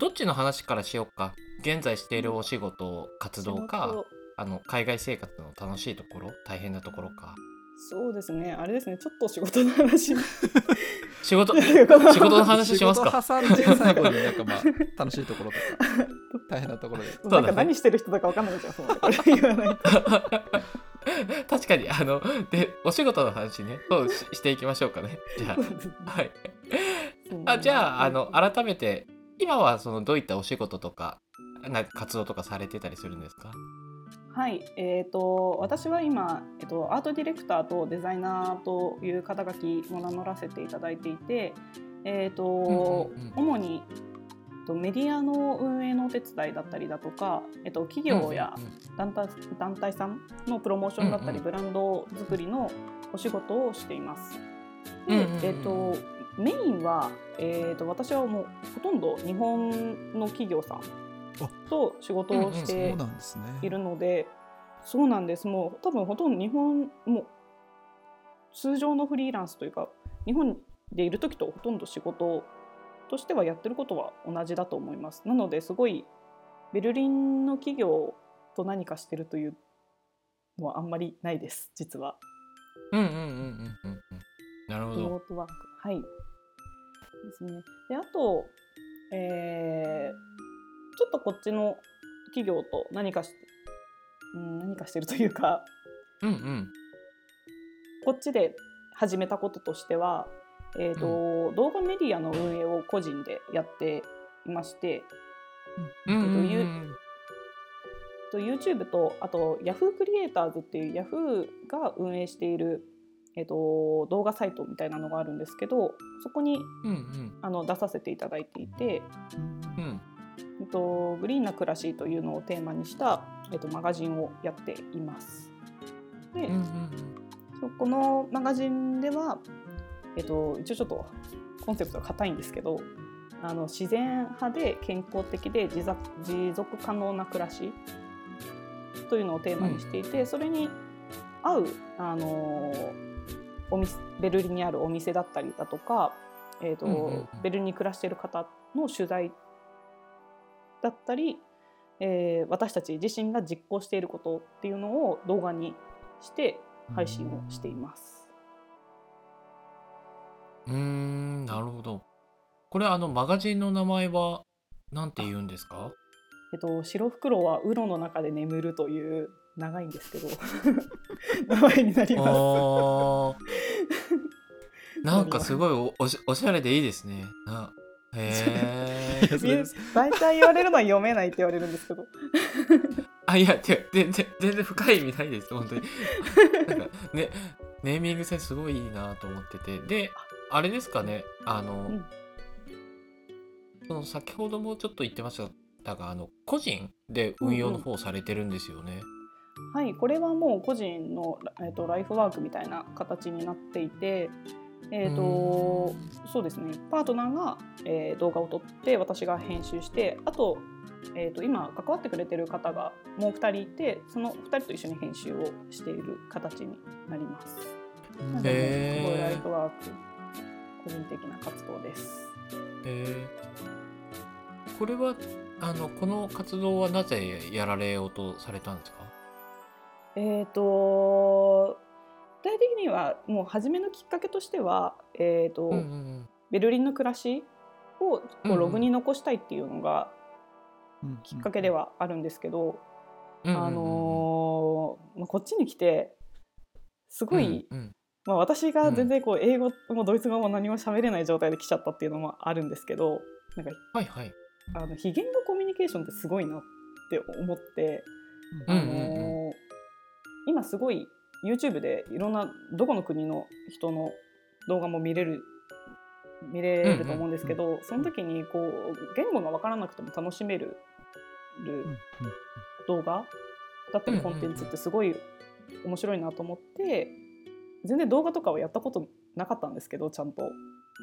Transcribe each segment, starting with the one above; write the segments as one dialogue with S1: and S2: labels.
S1: どっちの話からしようか。現在しているお仕事活動かあの海外生活の楽しいところ大変なところか。
S2: そうですね。あれですね。ちょっと仕事の話。
S1: 仕事仕事の話しますか？
S3: 挟んで最後になんかまあ 楽しいところとか大変なところで、
S2: なんか何してる人とかわかんないじゃんそうこれ言わないと。
S1: 確かにあのでお仕事の話ね。そうししていきましょうかね。じゃあ。はい。あじゃああの改めて今はそのどういったお仕事とかな活動とかされてたりするんですか？
S2: はい、えーと、私は今、えーと、アートディレクターとデザイナーという肩書きを名乗らせていただいていて、えーと、うんうんうん、主にメディアの運営のお手伝いだったりだとか、えっと、企業や団体,、団体さんのプロモーションだったり、ブランド作りのお仕事をしています。で、えっと、メインは、えー、と私はもうほとんど日本の企業さんと仕事をしているので、そうなんですもう多分ほとんど日本も通常のフリーランスというか日本でいる時とほとんど仕事としてはやってることは同じだと思います。なのですごいベルリンの企業と何かしてるというのはあんまりないです実は。
S1: うんうんうんうんうんなるほど。リ
S2: モートワーク。はい。ですね。であと、えー、ちょっとこっちの企業と何かし、うん、何かしてるというか、
S1: うんうん、
S2: こっちで始めたこととしてはえーと、うん、動画メディアの運営を個人でやっていまして、
S1: うん、
S2: えーと YouTube とあと Yahoo クリエイターズっていう Yahoo が運営している、えーと、動画サイトみたいなのがあるんですけどそこに、
S1: うんうん、
S2: あの出させていただいていて、
S1: うん、
S2: えーと、グリーンな暮らしというのをテーマにした、えー、とマガジンをやっています。で、うんうんうん、そこのマガジンではえっと、一応ちょっとコンセプトが硬いんですけどあの自然派で健康的で持続可能な暮らしというのをテーマにしていて、うん、それに合うあのお店ベルリンにあるお店だったりだとか、えーと、うんうんうん、ベルリンに暮らしている方の取材だったり、えー、私たち自身が実行していることっていうのを動画にして配信をしています。
S1: うーん、なるほど。これあのマガジンの名前は何て言うんですか？
S2: えっと、白袋はウロの中で眠るという長いんですけど名前になります。
S1: なんかすごいおおしおしゃれでいいですね。なへえ。
S2: 大体言われるのは読めないって言われるんですけど。
S1: あいや全然全然深い意味ないです本当に。なんかねネーミング性すごいいいなと思っててであれですかねあの、うん、その先ほどもちょっと言ってましたがあの個人で運用の方されてるんですよね。うんうん
S2: はい、これはもう個人の、えーと、ライフワークみたいな形になっていて、えーとそうですね。パートナーが、えー、動画を撮って私が編集してあと,、えーと、今関わってくれてる方がもう2人いてその2人と一緒に編集をしている形になります。なので、すごいライフワーク個人的な活動です。
S1: えー、これはあのこの活動はなぜやられようとされたんですか？
S2: えっ、ー、と具体的にはもう初めのきっかけとしては、えーと、うんうんうん、ベルリンの暮らしをこうログに残したいっていうのがきっかけではあるんですけど、うんうん、あのー、まあ、こっちに来てすごい、うんうん。まあ、私が全然こう英語もドイツ語も何も喋れない状態で来ちゃったっていうのもあるんですけどなんか、
S1: はいはい、
S2: あの非言語コミュニケーションってすごいなって思って、あの今すごい YouTube でいろんなどこの国の人の動画も見れる見れると思うんですけど、その時にこう言語が分からなくても楽しめる動画だったりコンテンツってすごい面白いなと思って全然動画とかはやったことなかったんですけどちゃんと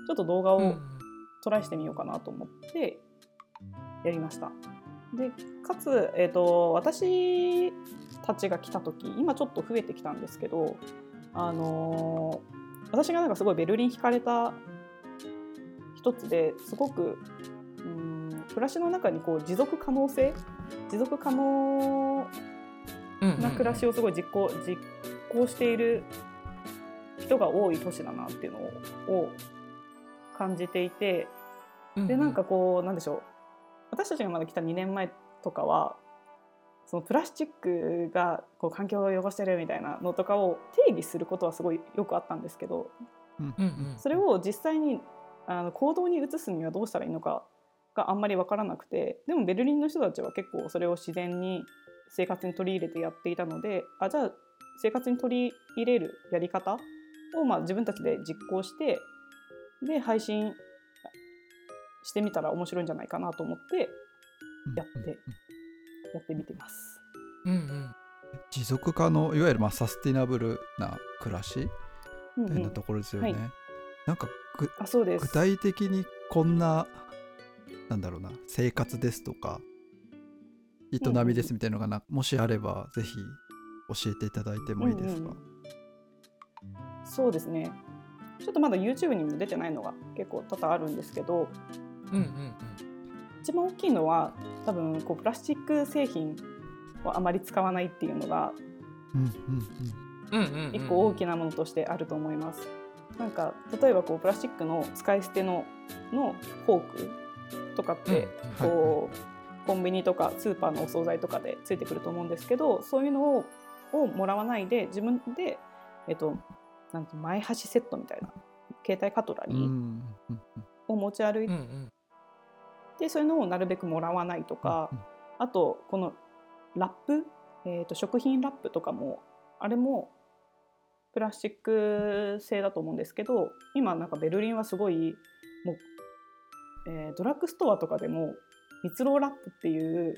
S2: ちょっと動画をトライしてみようかなと思ってやりました。でかつ、えーと、私たちが来た時今ちょっと増えてきたんですけど、あのー、私がなんかすごいベルリン惹かれた一つですごくうん暮らしの中にこう持続可能性持続可能な暮らしをすごい実行実行している人が多い都市だなっていうのを感じていてでなんかこうなんでしょう。私たちがまだ来た2年前とかはそのプラスチックがこう環境を汚してるみたいなのとかを定義することはすごいよくあったんですけど、それを実際にあの行動に移すにはどうしたらいいのかがあんまり分からなくてでもベルリンの人たちは結構それを自然に生活に取り入れてやっていたのであじゃあ生活に取り入れるやり方をまあ自分たちで実行してで配信してみたら面白いんじゃないかなと思ってやって、やってみてます。
S1: うんうん、
S3: 持続可能いわゆるまあサスティナブルな暮らしみたいなところですよね。うんうんはい、なんかぐ
S2: あそうです。
S3: 具体的にこんななんだろうな生活ですとか営みですみたいなのがな、うんうん、もしあればぜひ教えていただいてもいいですか、うんうん、
S2: そうですね。ちょっとまだ YouTube にも出てないのが結構多々あるんですけど、
S1: うんうんうん、
S2: 一番大きいのは多分こうプラスチック製品をあまり使わないっていうのが一個大きなものとしてあると思います。なんか例えばこうプラスチックの使い捨てののフォークとかって、こうコンビニとかスーパーのお惣菜とかでついてくると思うんですけどそういうのををもらわないで自分で、えっと、なんて前端セットみたいな携帯カトラリーを持ち歩いて、でそういうのをなるべくもらわないとか、あとこのラップ、えー、と食品ラップとかもあれもプラスチック製だと思うんですけど今なんかベルリンはすごいもうえー、ドラッグストアとかでも蜜ろラップっていう、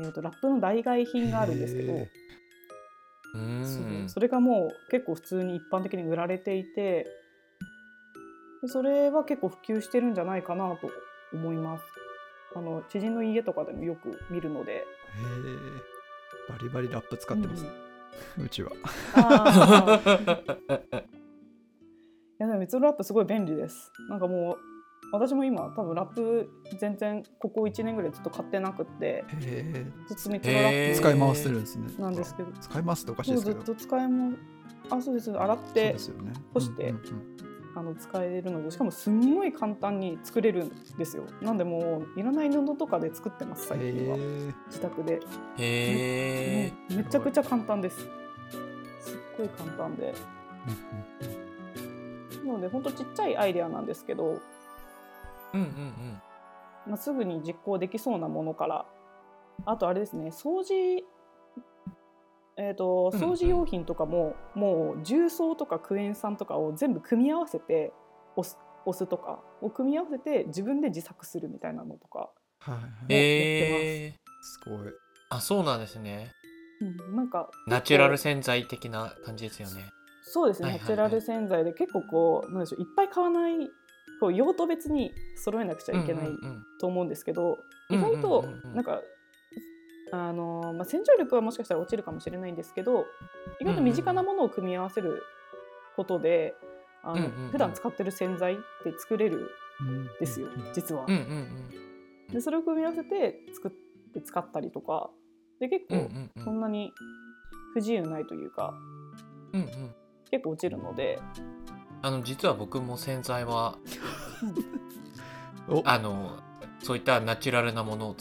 S2: えーと、ラップの代替品があるんですけどそそれがもう結構普通に一般的に売られていてそれは結構普及してるんじゃないかなと思います。あの知人の家とかでもよく見るので。へ
S3: バリバリラップ使ってます、うん、うちは。
S2: いやでも蜜ろラップすごい便利です。なんかもう私も今多分ラップ全然ここ1年ぐらいずっと買ってなくてずっとミツロラッ
S3: プ使い回してるんですね。
S2: なんですけど。
S3: 使い回すっておかしいですけど。
S2: ずっと使いもあそうです。洗って干して、あの使えるのでしかもすんごい簡単に作れるんですよ。なんでもういらない布とかで作ってます最近は。自宅で。
S1: へ
S2: めちゃくちゃ簡単です。すっごい簡単で。なのでほんとちっちゃいアイデアなんですけど。
S1: うんうんうん。
S2: まあ、すぐに実行できそうなものから。あとあれですね掃除えーと、掃除用品とかも、うんうん、もう重曹とかクエン酸とかを全部組み合わせてお酢お酢とかを組み合わせて自分で自作するみたいなのとか
S3: はい、
S1: えー、
S3: すごい。
S1: あそうなんですね、
S2: うん、なんか
S1: ナチュラル洗剤的な感じですよね。
S2: そうですね、ナチュラル洗剤で結構こうなんでしょういっぱい買わないこう用途別に揃えなくちゃいけないと思うんですけど、意外となんかあのまあ、洗浄力はもしかしたら落ちるかもしれないんですけど意外と身近なものを組み合わせることで、あの普段使ってる洗剤って作れるんですよ、実は。でそれを組み合わせて作って使ったりとかで結構そんなに不自由ないというか、結構落ちるので。
S1: あの実は僕も洗剤は あのそういったナチュラルなものを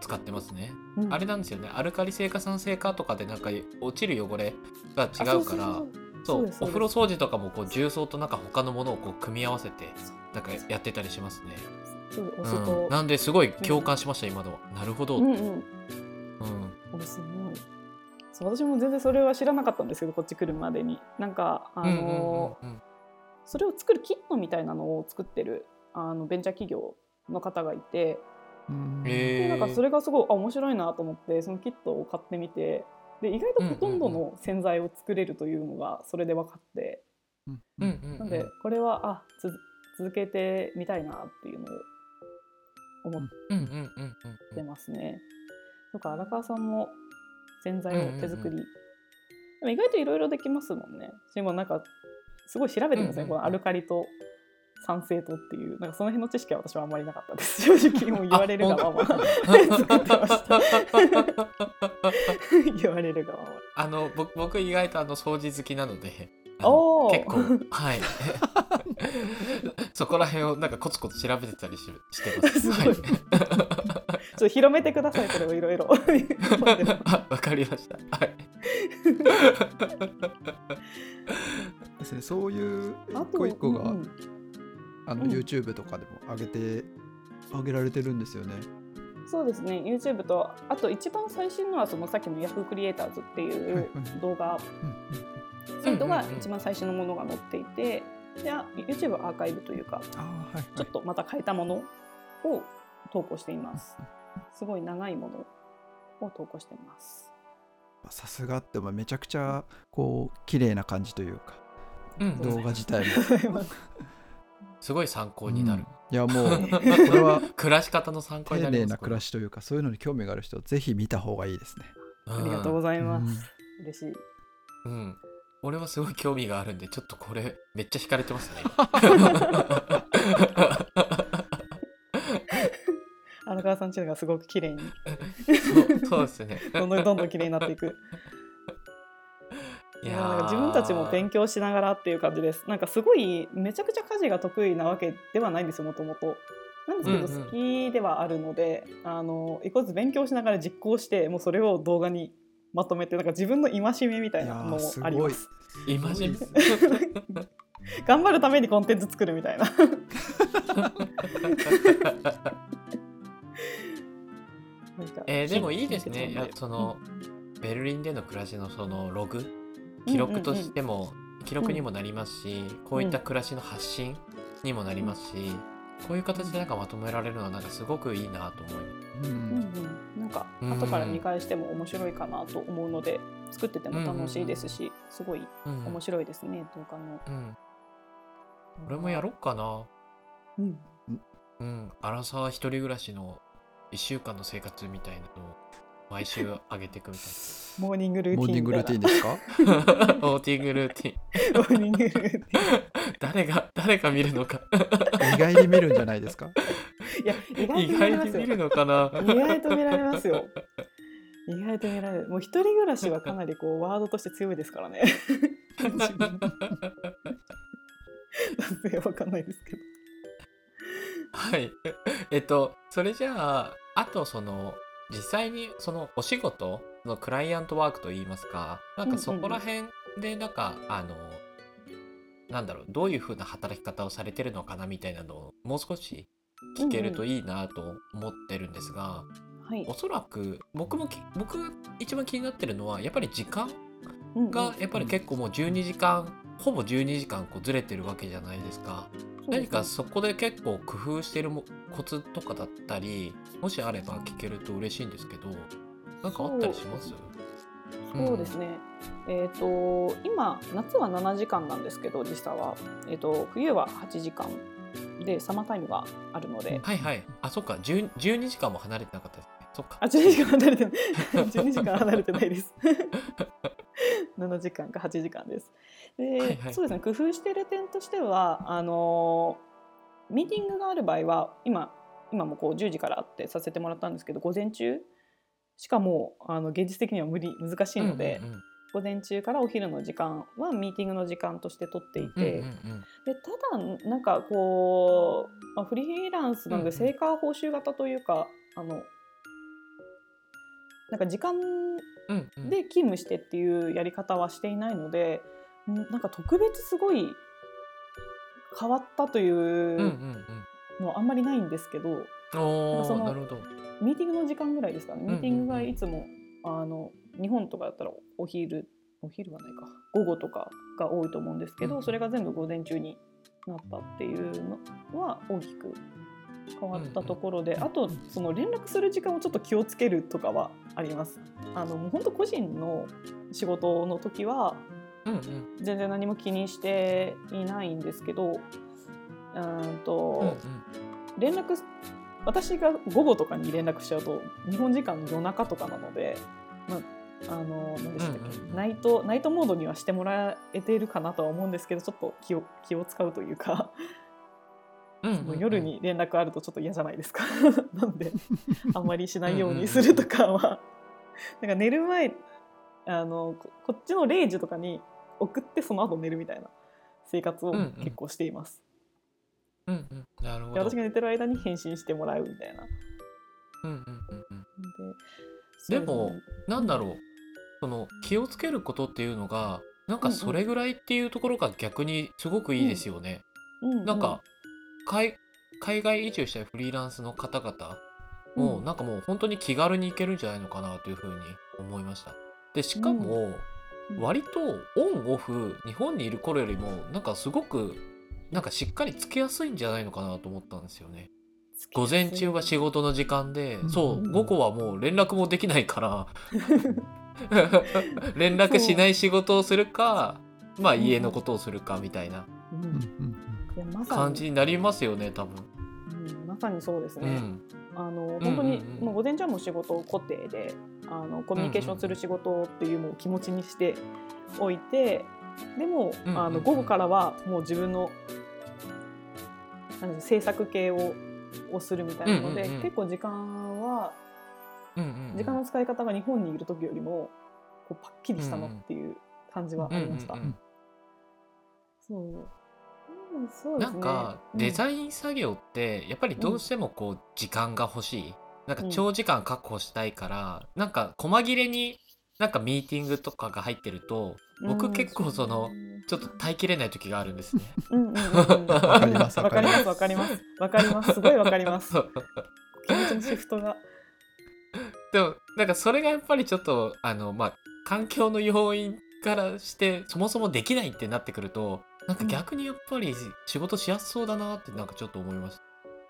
S1: 使ってますね、うん、あれなんですよね。アルカリ性か酸性かとかでなんか落ちる汚れが違うからそうお風呂掃除とかもこう重曹となんか他のものをこう組み合わせてなんかやってたりしますね。
S2: うん、
S1: なんですごい共感しました、今のなるほど。うん、う
S2: 私も全然それは知らなかったんですけどこっち来るまでに。なんかあの、それを作るキットみたいなのを作ってるあのベンチャー企業の方がいて、でなんかそれがすごいあ面白いなと思ってそのキットを買ってみてで意外とほとんどの洗剤を作れるというのがそれで分かって、なんでこれはあつ続けてみたいなっていうのを思ってますね。とか荒川さんも洗剤を手作り、でも意外といろいろできますもんね。しかもなんかすごい調べてますね、このアルカリと酸性とっていうなんかその辺の知識は私はあんまりなかったです。正直もう言われるがまま言われるがまま
S1: あの僕僕意外とあの掃除好きなのであ
S2: お
S1: 結構はい。そこら辺をなんかコツコツ調べてたりししてます。
S2: すご
S1: はい。い。
S2: ちょっと広めてくださいそれをいろいろ。
S1: あわかりました。はい。
S3: ですねそういう
S2: あ
S3: 一個一個が、あの
S2: うん。
S3: YouTube とかでも上げて上げられてるんですよね。
S2: そうですね。YouTube とあと一番最新のはそのさっきの Yahoo クリエイターズっていう動画。サイトが一番最新のものが載っていてであ YouTube アーカイブというか
S3: あーはい
S2: ちょっとまた変えたものを投稿しています。すごい長いものを投稿しています
S3: さすがってまあめちゃくちゃこう綺麗な感じというか
S1: うん。
S3: 動画自体も
S1: すごい参考になる。
S3: いやもう これは
S1: 暮らし方の参考になります。
S3: 丁寧な暮らしというかそういうのに興味がある人はぜひ見た方がいいですね。
S1: これ
S2: ありがとうございま
S3: うん
S2: す嬉しい
S1: うん。うん。俺はすごい興味があるんで、ちょっとこれめっちゃ惹かれてますね。
S2: 荒川さんちのがすごく綺麗に
S1: そうそうですね。
S2: どんどんどんどん綺麗になっていくいやなんか自分たちも勉強しながらっていう感じです。なんかすごいめちゃくちゃ家事が得意なわけではないんですよもともと。なんですけど
S1: うんうん
S2: 好きではあるので、あの一個ずつ勉強しながら実行してもうそれを動画にまとめてなんか自分の戒めみたいなのも
S3: す
S2: あります。
S3: ごい。すごい。
S2: 頑張るためにコンテンツ作るみたいな。
S1: えーでもいいですね。
S2: ひ
S1: いやそのベルリンでの暮らしのそのログ記録としても記録にもなりますし、こういった暮らしの発信にもなりますし、こういう形でなんかまとめられるのはなんかすごくいいなと思います。
S3: う
S2: うんんうん、なんか
S1: うん。
S2: 後から見返しても面白いかなと思うので作ってても楽しいですしすごい
S1: うん、
S2: 面白いですね動画の。
S1: うん、俺もやろっかな。
S2: うん。
S1: うん、アラサー一人暮らしの1週間の生活みたいなのを毎週上げていくみたい
S2: モーニングルーティン
S3: モーニングルーティン
S2: み
S3: ですか？
S1: な。モーティングルーティン。
S2: モーニングルーティン
S1: 誰が、誰が見るのか。
S3: 意外に見るんじゃないですか？
S2: いや意外
S1: 意
S2: と見られますよ
S1: 外に見るのかな。
S2: 意外と見られますよ意外と見られるもう一人暮らしはかなりこうワードとして強いですからね わかんないですけど
S1: はい。えっと、それじゃあ、あとその、実際にそのお仕事のクライアントワークといいますか、なんかそこら辺でなんか、あの、なんだろう、どういう風な働き方をされてるのかなみたいなのをもう少し聞けるといいなと思ってるんですが、
S2: はい。
S1: おそらく僕もき僕が一番気になってるのはやっぱり時間がやっぱり結構もう12時間、ほぼ12時間こうずれてるわけじゃないですか。何かそこで結構工夫してるもコツとかだったりもしあれば聞けると嬉しいんですけどなんかあったりします？
S2: そう。ですね、えっ、と今夏は7時間なんですけど時差は、えっと冬は8時間でサマータイムがあるので、
S1: はいはい。あそっか。10 12時間も離れてなかったですね。そっか。
S2: あ12時間離れてない。12時間離れてないです。7時間か8時間ですで、
S1: はいはい。
S2: そうですね工夫している点としてはあのミーティングがある場合は今今もこう10時からってさせてもらったんですけど午前中しかもあの現実的には無理難しいので、
S1: うんうんうん。
S2: 午前中からお昼の時間はミーティングの時間として取っていて、
S1: うんうんうん
S2: でただなんかこう、まあ、フリーランスなので
S1: うんうん。
S2: 成果報酬型というか、あのなんか時間
S1: うんうん。
S2: で勤務してっていうやり方はしていないので、んなんか特別すごい変わったとい
S1: うんう
S2: うん。のはあんまりないんですけど、
S1: うんお
S2: なんかその
S1: ーなるほど。
S2: ミーティングの時間ぐらいですかね。
S1: んうんうん。
S2: ミーティングがいつも、あの日本とかだったらお昼お昼はないか。午後とかが多いと思うんですけど、
S1: うん
S2: それが全部午前中になったっていうのは大きく変わったところで、
S3: うん。
S2: あとその連絡する時間をちょっと気をつけるとかはあります。あのもう本当個人の仕事の時は
S1: うんうん。
S2: 全然何も気にしていないんですけどうーんと、
S1: うんうん。
S2: 連絡す私が午後とかに連絡しちゃうと日本時間の夜中とかなので、まあ、あの何でしたっけ、ナイトナイトモードにはしてもらえているかなとは思うんですけどちょっと気を気を使うというか
S1: うんうんうん。
S2: 夜に連絡あるとちょっと嫌じゃないですか。なんであんまりしないようにするとかは。なんか寝る前あのここっちの0時とかに送ってその後寝るみたいな生活を結構しています。
S1: うんうん。なるほど。
S2: で私が寝てる間に返信してもらうみたいな。
S1: うんうんうんうん。
S2: で
S1: で。もなんだろう。その気をつけることっていうのがなんかそれぐらいっていうところが逆にすごくいいですよね。
S2: う
S1: なんか海海外移住したいフリーランスの方々も
S2: うん。
S1: なんかもう本当に気軽に行けるんじゃないのかなというふうに思いました。でしかも
S2: うん
S1: 割とオンオフ日本にいる頃よりもなんかすごくなんかしっかりつけやすいんじゃないのかなと思ったんですよね。午前中は仕事の時間で、
S3: うん
S1: そううん。午後はもう連絡もできないから。連絡しない仕事をするかまあ
S2: うん
S1: 家のことをするかみたいな。感じになりますよね多分。
S2: うんまさにそうですね。
S1: うん
S2: あの本当に
S1: うん。
S2: もう午前中はもう仕事固定であのコミュニケーションする仕事っていうもう気持ちにしておいてでもあの午後からはもう自分の制作系ををするみたいなので、結構時間は時間の使い方が日本にいる時よりもこうパッキリしたなっていう感じはありました。そううんそうですね。
S1: なんか
S2: うん。
S1: デザイン作業ってやっぱりどうしてもこう時間が欲しい、なんか長時間確保したいから、なんか細切れになんかミーティングとかが入ってると僕結構そのちょっと耐えきれない時があるんですね。
S2: うんうんうんうん。
S3: わかります
S2: わかります。わかりますわかります。す。ごいわかります。気持ちのシフトが。
S1: でもなんかそれがやっぱりちょっとあのまあ環境の要因からしてそもそもできないってなってくるとなんか逆にやっぱり仕事しやすそうだなってなんかちょっと思います。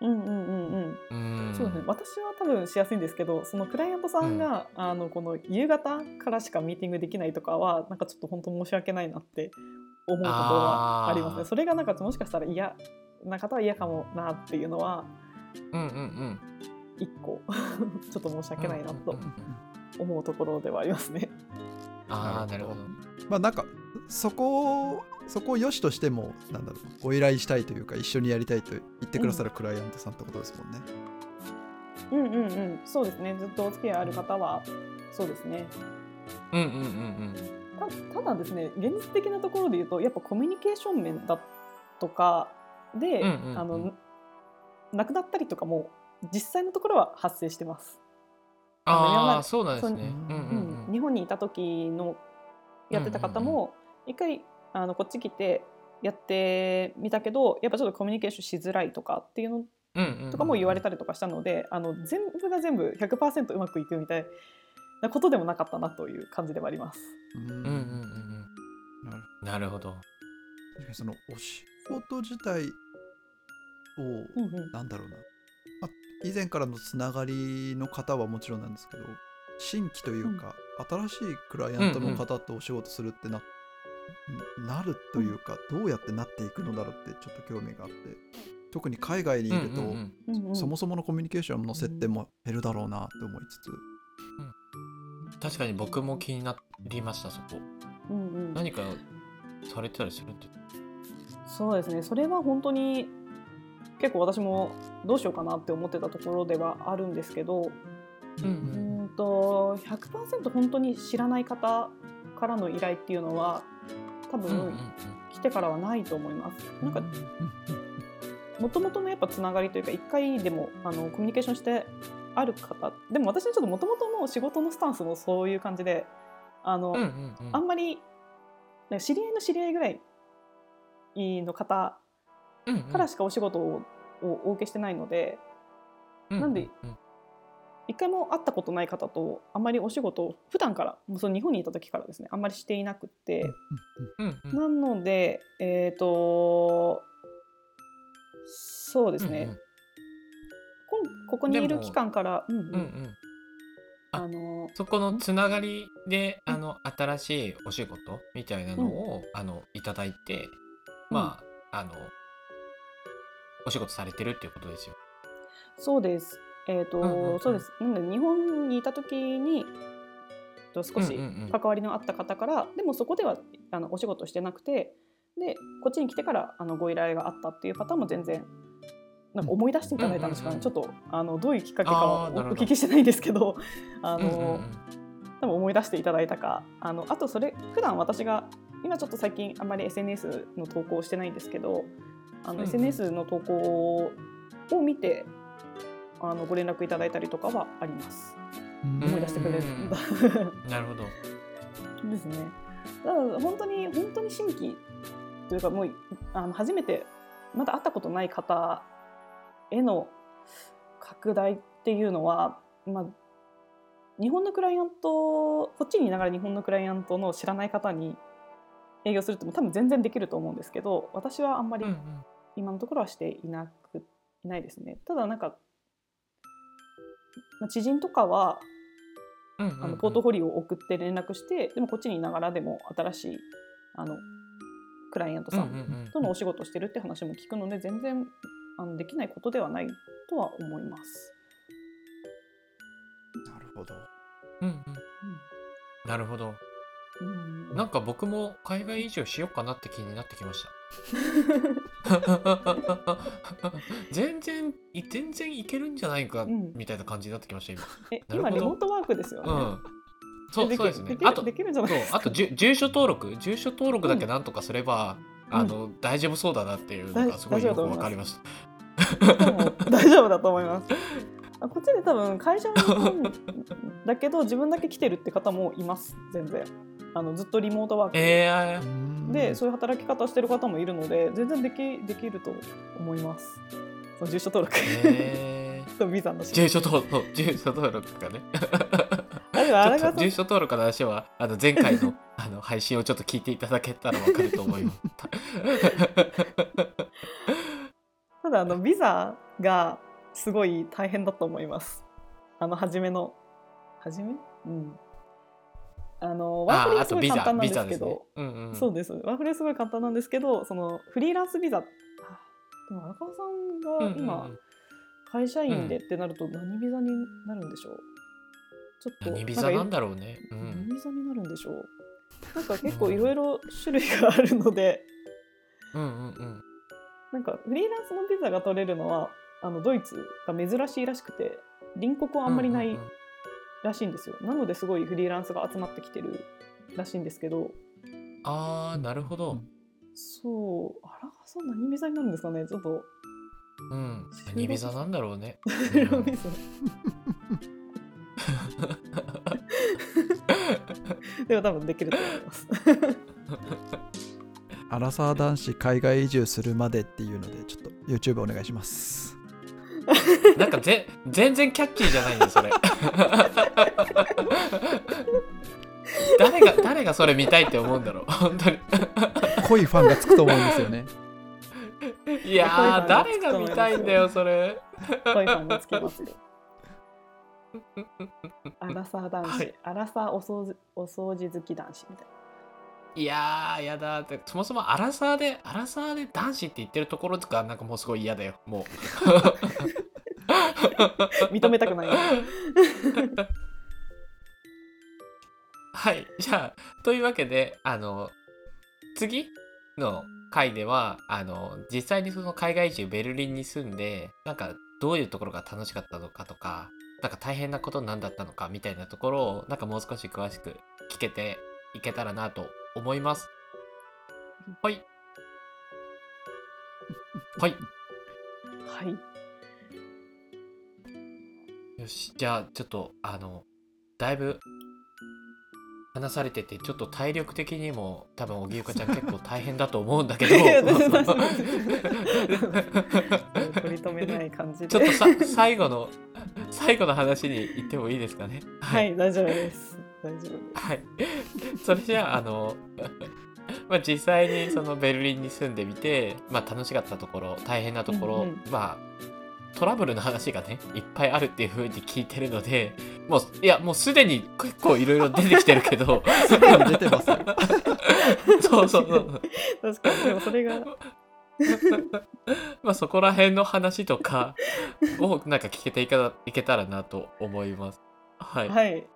S2: うんうんうんうん。
S1: うん。
S2: そうですね。私は多分しやすいんですけどそのクライアントさんが、あのこの夕方からしかミーティングできないとかはなんかちょっと本当申し訳ないなって思うところはありますね。それがなんかもしかしたら嫌な方は嫌かもなっていうのは
S1: うんうんうん。
S2: 一個 ちょっと申し訳ないなと
S1: うんうんうん
S2: 思うところではありますね。
S1: ああなるほど。
S3: まあなんかそこをそこを良しとしてもなんだろうご依頼したいというか一緒にやりたいと言ってくださるクライアントさんってことですもんね。
S2: うんうんうんそうですねずっとお付き合いある方はそうですね。
S1: うんうんうんうん。
S2: たただですね現実的なところで言うとやっぱコミュニケーション面だとかで、
S1: うんうんうん
S2: あの亡くなったりとかも実際のところは発生してます。あ
S1: ああそうなんですね。
S3: そう
S1: うんう
S2: うん
S1: うん
S2: 日本にいた時のやってた方も一回あのこっち来てやってみたけどやっぱちょっとコミュニケーションしづらいとかっていうの
S1: うんうんうん
S2: とかも言われたりとかしたので、あの全部が全部100%うまくいくみたいなことでもなかったなという感じではあります。
S3: うん
S1: うんうんうん
S3: なる
S1: ほど。
S3: 確かにそのお仕事自体を、
S2: うんうん。
S3: なんだろうな、まあ、以前からのつながりの方はもちろんなんですけど新規というか、新しいクライアントの方とお仕事するってな,、なるというか、どうやってなっていくのだろうってちょっと興味があって。特に海外にいると、
S1: うんうんうん。
S2: うんうん。
S3: そもそものコミュニケーションの接点も減るだろうなって思いつつ、
S1: 確かに僕も気になりましたそこ。
S2: うんうん。
S1: 何かされてたりするって。
S2: そうですねそれは本当に結構私もどうしようかなって思ってたところではあるんですけど
S1: うん
S2: うーん。と100%本当に知らない方からの依頼っていうのは多
S1: うんうんうん。
S2: 分来てからはないと思います。なんかもともとのやっぱつながりというか一回でもあのコミュニケーションしてある方でも私のちょっともともとの仕事のスタンスもそういう感じであの、
S1: うんうんうん。
S2: あんまりなんか知り合いの知り合いぐらいの方
S1: うんうん。
S2: からしかお仕事ををお受けしてないのでなんで
S1: うん
S2: 一回も会ったことない方とあんまりお仕事を普段からもうその日本にいた時からですねあんまりしていなくって、
S1: うんうん
S2: なのでえっ、とそうですね、
S1: うんうん。
S2: こんここにいる期間から、うんうん。
S1: うんうん。
S2: あの
S1: そこのつながりであの新しいお仕事みたいなのを、あのいただいてまああのお仕事されてるっていうことですよ。
S2: そうです。えっ、と、
S1: うんうんうん。
S2: そうです。なので日本にいた時にと少し
S1: うんうんうん。
S2: 関わりのあった方から、でもそこではあのお仕事してなくて、でこっちに来てからあのご依頼があったっていうパターンも全然なんか思い出していただいたんですかね、
S1: うんうんうん
S2: ちょっとあのどういうきっかけかはお聞きしてないんですけどあの、
S1: うんうん。うん
S2: 多分思い出していただいたか。あのあとそれ普段私が今ちょっと最近あんまり SNS の投稿をしてないんですけどあの、
S1: うんうん。
S2: SNS の投稿を見てあのご連絡いただいたりとかはあります。
S3: うん
S2: 思い出してくれる。
S1: なるほど。
S2: ですね。だから本当に本当に新規というかもうあの初めてまだ会ったことない方への拡大っていうのは、まあ、日本のクライアントこっちにいながら日本のクライアントの知らない方に営業するっても多分全然できると思うんですけど私はあんまり今のところはしていなくいないですね。ただなんか、まあ、知人とかは
S1: うんうんうん
S2: あのポートフォリオを送って連絡してでもこっちにいながらでも新しいあのクライアントさ
S1: うんうんうん
S2: んとのお仕事をしてるって話も聞くので全然あのできないことではないとは思います。
S3: なるほど。
S1: うんうんなるほど。
S2: うん
S1: なんか僕も海外移住しようかなって気になってきました。全然い全然いけるんじゃないか
S2: うん
S1: みたいな感じになってきました今。
S2: え今リモートワークですよね。
S1: うん。そうそうですねあとそう。あと住所登録住所登録だけなんとかすれば、
S2: うん
S1: あの大丈夫そうだなっていうのがすごいよくわかりました。
S2: 大丈夫だと思います。あこっちで多分会社だけど自分だけ来てるって方もいます全然あのずっとリモートワーク
S1: えー、
S2: でそういう働き方してる方もいるので全然できできると思います。その住所登録。
S1: えー、
S2: とビザの申
S1: 住所登録住所登録がね。住所登録の話はあの前回の あの配信をちょっと聞いていただけたらわかると思います。
S2: ただあのビザがすごい大変だと思います。あの初めの初め？うんあのワーホリはすごい簡単なんですけど
S1: うんうん、
S2: そうです。ワーフレすごい簡単なんですけど、そのフリーランスビザ、あでも荒川さんが今、会社員でってなると何ビザになるんでしょう？ちょっと
S1: 何ビザなんだろうね。う
S2: 何
S1: ん、
S2: ビザになるんでしょう？なんか結構いろいろ種類があるので、
S1: うんうんうん。
S2: なんかフリーランスのビザが取れるのはあのドイツが珍しいらしくて、隣国はあんまりないらしいんですよ。なのですごいフリーランスが集まってきてるらしいんですけど、
S1: あーなるほど。
S2: そう、荒川さん何ビザになるんですかね。ちょっと
S1: うん。何ビザなんだろうね。
S2: でも多分できると思います。
S3: アラサー男子海外移住するまでっていうのでちょっと YouTube お願いします。
S1: なんかぜ全然キャッチーじゃないんだそれ。誰が誰がそれ見たいって思うんだろう本当に。
S3: 濃いファンがつくと思うんですよね。
S1: いやー誰が見たいんだよそれ。
S2: コイファンにつきますよ。アラサー男子、
S1: はい
S2: アラサーお掃除お掃除好き男子みたい
S1: いやーやだってそもそもアラサーでアラサーで男子って言ってるところとかなんかもうすごい嫌だよもう。
S2: な。認めたくない。
S1: はいじゃあというわけであの次の回ではあの実際にその海外移住ベルリンに住んでなんかどういうところが楽しかったのかとかなんか大変なことなんだったのかみたいなところをなんかもう少し詳しく聞けていけたらなと思います。はい。はい。
S2: はい。
S1: よし、じゃあちょっとあのだいぶ話されててちょっと体力的にも多分荻生ちゃん結構大変だと思うんだけど
S2: 取り留めない感じで。
S1: ちょっとさ最後の最後の話に行ってもいいですかね？
S2: はい、大丈夫です。大丈夫です。
S1: はい。それじゃあ、あの、まあ、実際にそのベルリンに住んでみて、まあ、楽しかったところ、大変なところ、
S2: うんうん
S1: まあ、トラブルの話がね、いっぱいあるっていう風に聞いてるので、もう、いや、もうすでに結構いろいろ出てきてるけど、
S3: すでに出てますよ。
S1: そうそうそう。
S2: 確かに、でもそれが。
S1: まあ、そこら辺の話とかをなんか聞けていかいけたらなと思います。はい。
S2: はい。